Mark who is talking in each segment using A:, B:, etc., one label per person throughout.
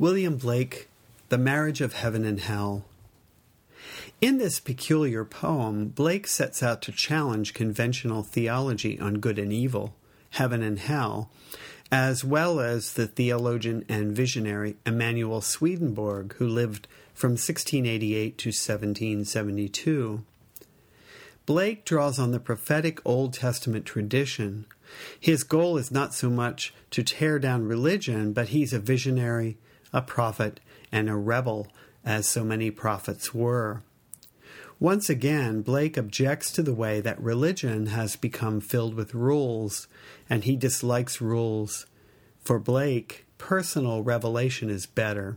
A: William Blake, The Marriage of Heaven and Hell. In this peculiar poem, Blake sets out to challenge conventional theology on good and evil, heaven and hell, as well as the theologian and visionary Emanuel Swedenborg, who lived from 1688 to 1772. Blake draws on the prophetic Old Testament tradition. His goal is not so much to tear down religion, but he's a visionary a prophet, and a rebel, as so many prophets were. Once again, Blake objects to the way that religion has become filled with rules, and he dislikes rules. For Blake, personal revelation is better.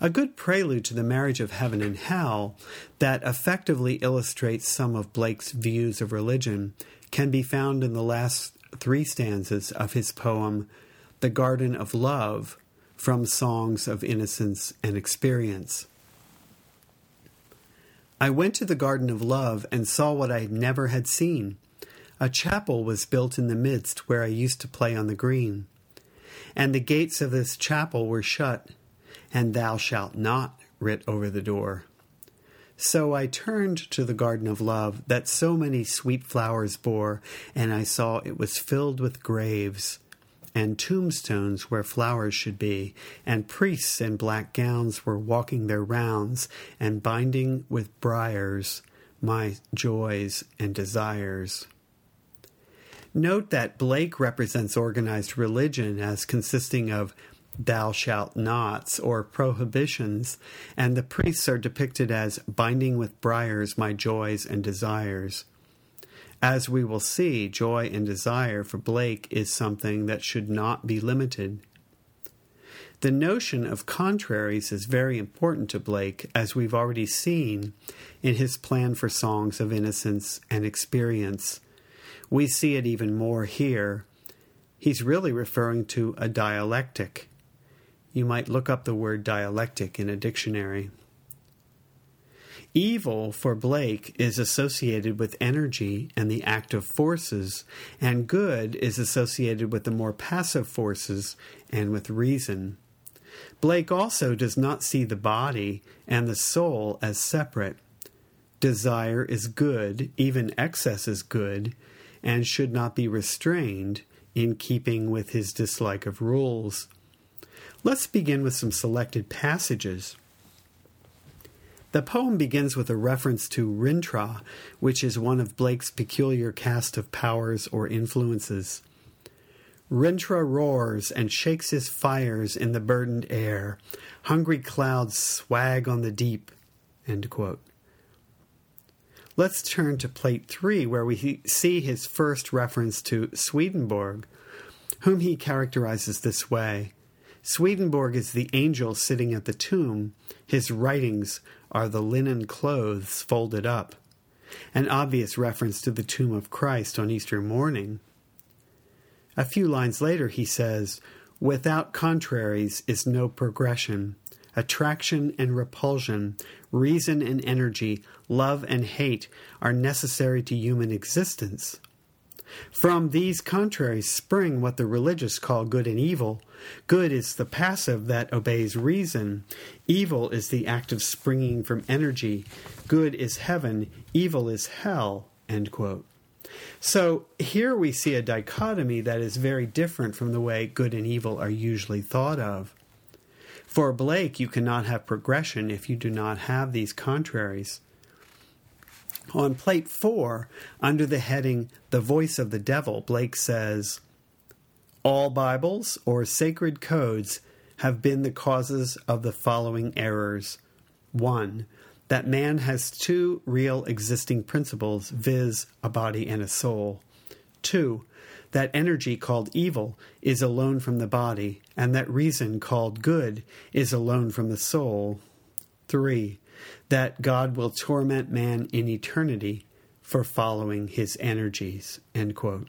A: A good prelude to the marriage of heaven and hell that effectively illustrates some of Blake's views of religion can be found in the last three stanzas of his poem, The Garden of Love, from songs of innocence and experience. I went to the Garden of Love and saw what I never had seen. A chapel was built in the midst where I used to play on the green. And the gates of this chapel were shut, and thou shalt not writ over the door. So I turned to the garden of love that so many sweet flowers bore, and I saw it was filled with graves and tombstones where flowers should be, and priests in black gowns were walking their rounds and binding with briars my joys and desires. Note that Blake represents organized religion as consisting of thou shalt nots or prohibitions, and the priests are depicted as binding with briars my joys and desires. As we will see, joy and desire for Blake is something that should not be limited. The notion of contraries is very important to Blake, as we've already seen in his plan for songs of innocence and experience. We see it even more here. He's really referring to a dialectic. You might look up the word dialectic in a dictionary. Evil for Blake is associated with energy and the active forces, and good is associated with the more passive forces and with reason. Blake also does not see the body and the soul as separate. Desire is good, even excess is good, and should not be restrained in keeping with his dislike of rules. Let's begin with some selected passages. The poem begins with a reference to Rintrah, which is one of Blake's peculiar cast of powers or influences. Rintrah roars and shakes his fires in the burdened air. Hungry clouds swag on the deep. Let's turn to plate three, where we see his first reference to Swedenborg, whom he characterizes this way Swedenborg is the angel sitting at the tomb. His writings are the linen clothes folded up, an obvious reference to the tomb of Christ on Easter morning. A few lines later, he says, Without contraries is no progression. Attraction and repulsion, reason and energy, love and hate are necessary to human existence. From these contraries spring what the religious call good and evil. Good is the passive that obeys reason. Evil is the active springing from energy. Good is heaven. Evil is hell. So here we see a dichotomy that is very different from the way good and evil are usually thought of. For Blake, you cannot have progression if you do not have these contraries. On plate four, under the heading The Voice of the Devil, Blake says, All Bibles or sacred codes have been the causes of the following errors. One, that man has two real existing principles, viz., a body and a soul. Two, that energy called evil is alone from the body, and that reason called good is alone from the soul. Three, that God will torment man in eternity for following his energies. End quote.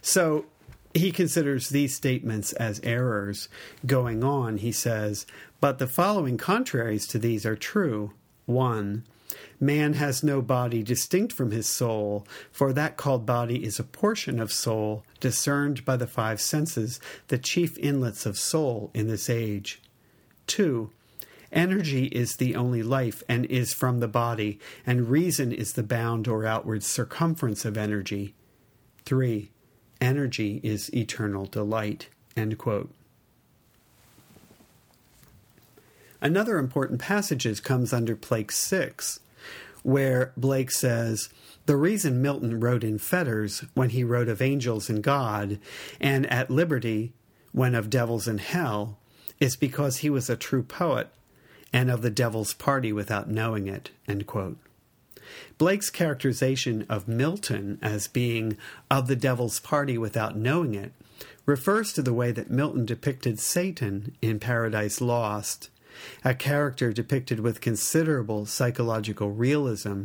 A: So he considers these statements as errors. Going on, he says, But the following contraries to these are true. One, Man has no body distinct from his soul, for that called body is a portion of soul, discerned by the five senses, the chief inlets of soul in this age. 2. Energy is the only life and is from the body, and reason is the bound or outward circumference of energy. 3. Energy is eternal delight. Another important passage comes under Plate 6 where Blake says, The reason Milton wrote in fetters when he wrote of angels and God, and at liberty when of devils and hell, is because he was a true poet and of the devil's party without knowing it. end quote. Blake's characterization of Milton as being of the devil's party without knowing it refers to the way that Milton depicted Satan in Paradise Lost a character depicted with considerable psychological realism,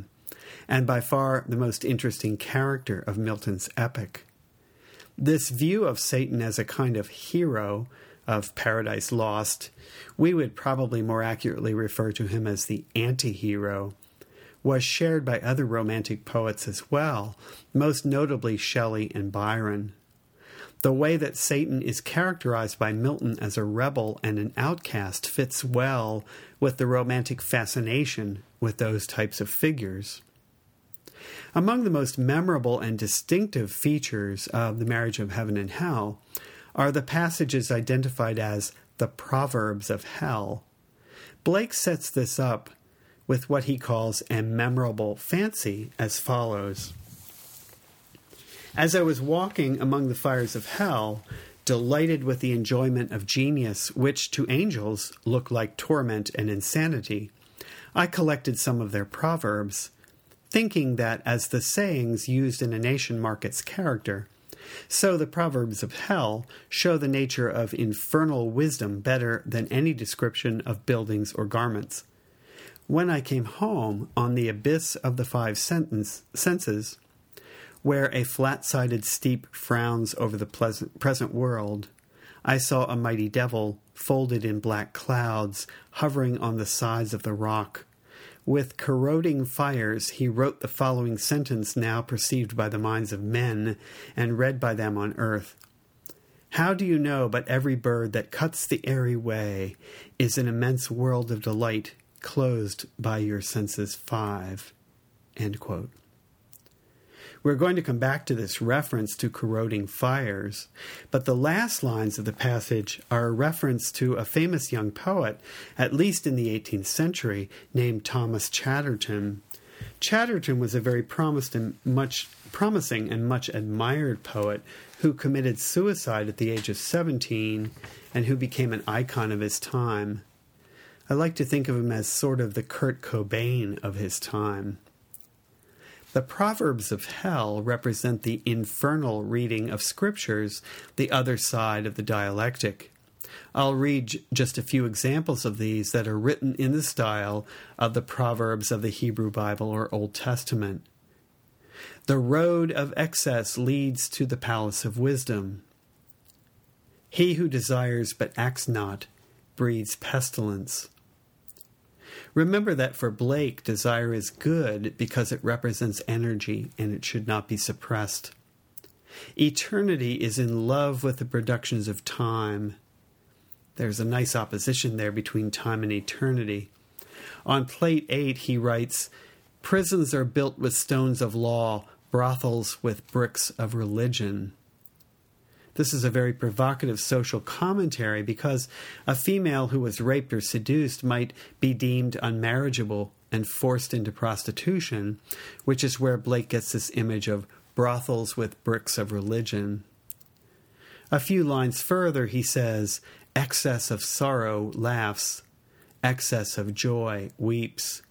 A: and by far the most interesting character of Milton's epic. This view of Satan as a kind of hero of Paradise Lost, we would probably more accurately refer to him as the anti hero, was shared by other Romantic poets as well, most notably Shelley and Byron. The way that Satan is characterized by Milton as a rebel and an outcast fits well with the romantic fascination with those types of figures. Among the most memorable and distinctive features of the marriage of heaven and hell are the passages identified as the Proverbs of Hell. Blake sets this up with what he calls a memorable fancy as follows. As I was walking among the fires of hell, delighted with the enjoyment of genius, which to angels look like torment and insanity, I collected some of their proverbs, thinking that as the sayings used in a nation mark its character, so the proverbs of hell show the nature of infernal wisdom better than any description of buildings or garments. When I came home on the abyss of the five senses, where a flat sided steep frowns over the pleasant, present world, I saw a mighty devil, folded in black clouds, hovering on the sides of the rock. With corroding fires, he wrote the following sentence now perceived by the minds of men and read by them on earth. How do you know but every bird that cuts the airy way is an immense world of delight closed by your senses five? We're going to come back to this reference to corroding fires, but the last lines of the passage are a reference to a famous young poet, at least in the 18th century, named Thomas Chatterton. Chatterton was a very promised and much promising and much admired poet who committed suicide at the age of 17 and who became an icon of his time. I like to think of him as sort of the Kurt Cobain of his time. The Proverbs of Hell represent the infernal reading of scriptures, the other side of the dialectic. I'll read just a few examples of these that are written in the style of the Proverbs of the Hebrew Bible or Old Testament. The road of excess leads to the palace of wisdom. He who desires but acts not breeds pestilence. Remember that for Blake, desire is good because it represents energy and it should not be suppressed. Eternity is in love with the productions of time. There's a nice opposition there between time and eternity. On plate 8, he writes Prisons are built with stones of law, brothels with bricks of religion. This is a very provocative social commentary because a female who was raped or seduced might be deemed unmarriageable and forced into prostitution, which is where Blake gets this image of brothels with bricks of religion. A few lines further, he says, Excess of sorrow laughs, excess of joy weeps.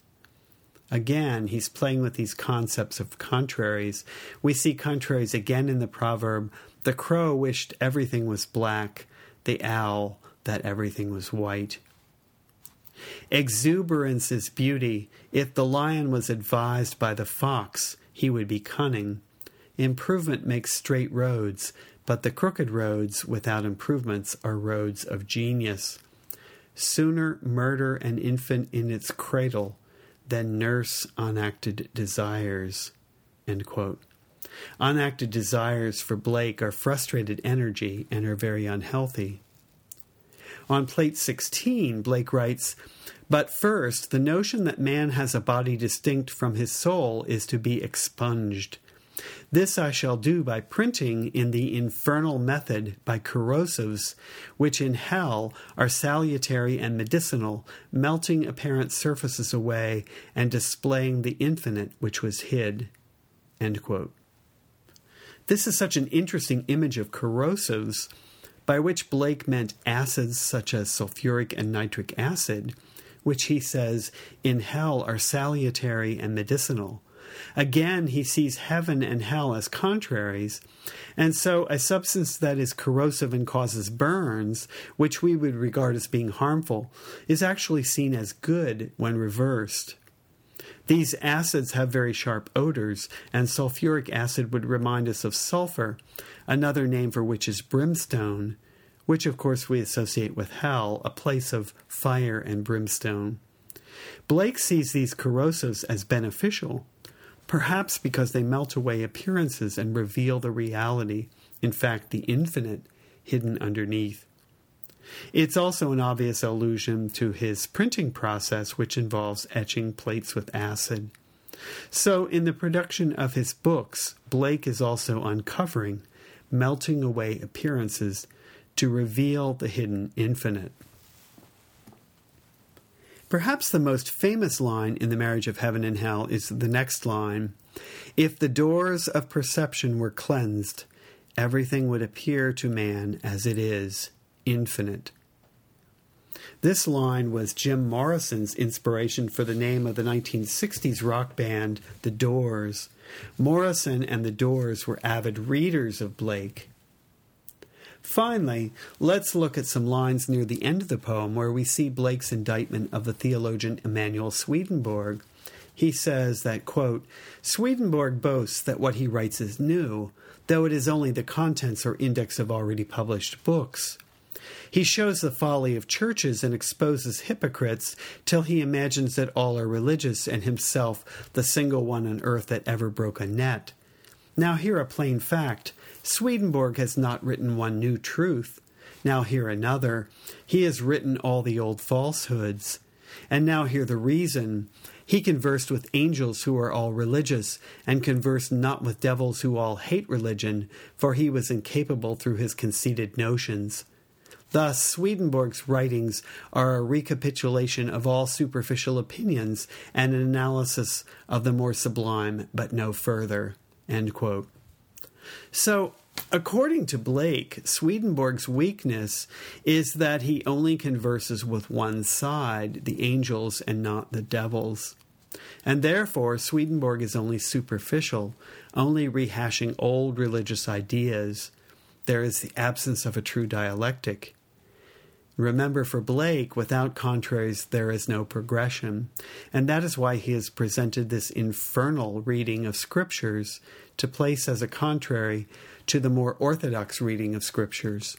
A: Again, he's playing with these concepts of contraries. We see contraries again in the proverb the crow wished everything was black, the owl that everything was white. Exuberance is beauty. If the lion was advised by the fox, he would be cunning. Improvement makes straight roads, but the crooked roads without improvements are roads of genius. Sooner murder an infant in its cradle than nurse unacted desires. Unacted desires for Blake are frustrated energy and are very unhealthy. On plate 16, Blake writes, But first, the notion that man has a body distinct from his soul is to be expunged. This I shall do by printing in the infernal method by corrosives, which in hell are salutary and medicinal, melting apparent surfaces away and displaying the infinite which was hid. This is such an interesting image of corrosives, by which Blake meant acids such as sulfuric and nitric acid, which he says in hell are salutary and medicinal Again, he sees heaven and hell as contraries. And so, a substance that is corrosive and causes burns, which we would regard as being harmful, is actually seen as good when reversed. These acids have very sharp odors, and sulfuric acid would remind us of sulfur, another name for which is brimstone, which of course we associate with hell, a place of fire and brimstone. Blake sees these corrosives as beneficial, perhaps because they melt away appearances and reveal the reality, in fact, the infinite, hidden underneath. It's also an obvious allusion to his printing process, which involves etching plates with acid. So, in the production of his books, Blake is also uncovering, melting away appearances to reveal the hidden infinite. Perhaps the most famous line in The Marriage of Heaven and Hell is the next line If the doors of perception were cleansed, everything would appear to man as it is, infinite. This line was Jim Morrison's inspiration for the name of the 1960s rock band, The Doors. Morrison and The Doors were avid readers of Blake. Finally, let's look at some lines near the end of the poem where we see Blake's indictment of the theologian Emanuel Swedenborg. He says that, quote, Swedenborg boasts that what he writes is new, though it is only the contents or index of already published books. He shows the folly of churches and exposes hypocrites till he imagines that all are religious and himself the single one on earth that ever broke a net. Now, hear a plain fact Swedenborg has not written one new truth. Now hear another. He has written all the old falsehoods. And now hear the reason. He conversed with angels who are all religious, and conversed not with devils who all hate religion, for he was incapable through his conceited notions. Thus, Swedenborg's writings are a recapitulation of all superficial opinions and an analysis of the more sublime, but no further. So, according to Blake, Swedenborg's weakness is that he only converses with one side, the angels, and not the devils. And therefore, Swedenborg is only superficial, only rehashing old religious ideas. There is the absence of a true dialectic. Remember, for Blake, without contraries, there is no progression. And that is why he has presented this infernal reading of scriptures to place as a contrary to the more orthodox reading of scriptures.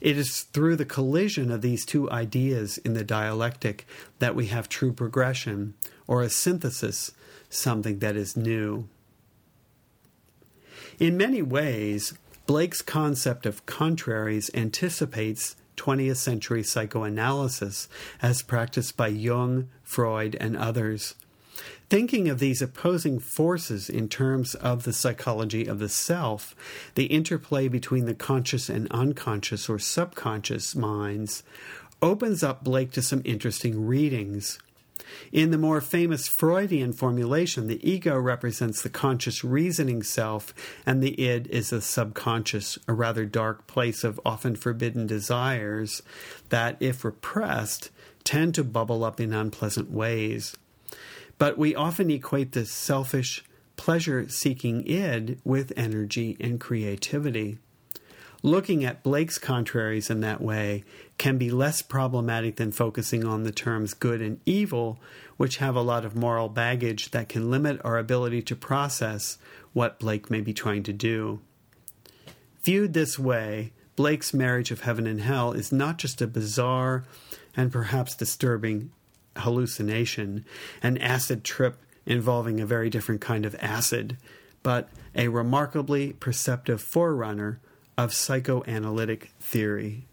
A: It is through the collision of these two ideas in the dialectic that we have true progression, or a synthesis, something that is new. In many ways, Blake's concept of contraries anticipates 20th century psychoanalysis as practiced by Jung, Freud, and others thinking of these opposing forces in terms of the psychology of the self, the interplay between the conscious and unconscious or subconscious minds, opens up Blake to some interesting readings. In the more famous Freudian formulation, the ego represents the conscious reasoning self, and the id is the subconscious, a rather dark place of often forbidden desires that, if repressed, tend to bubble up in unpleasant ways. But we often equate the selfish, pleasure seeking id with energy and creativity. Looking at Blake's contraries in that way can be less problematic than focusing on the terms good and evil, which have a lot of moral baggage that can limit our ability to process what Blake may be trying to do. Viewed this way, Blake's marriage of heaven and hell is not just a bizarre and perhaps disturbing hallucination, an acid trip involving a very different kind of acid, but a remarkably perceptive forerunner of psychoanalytic theory.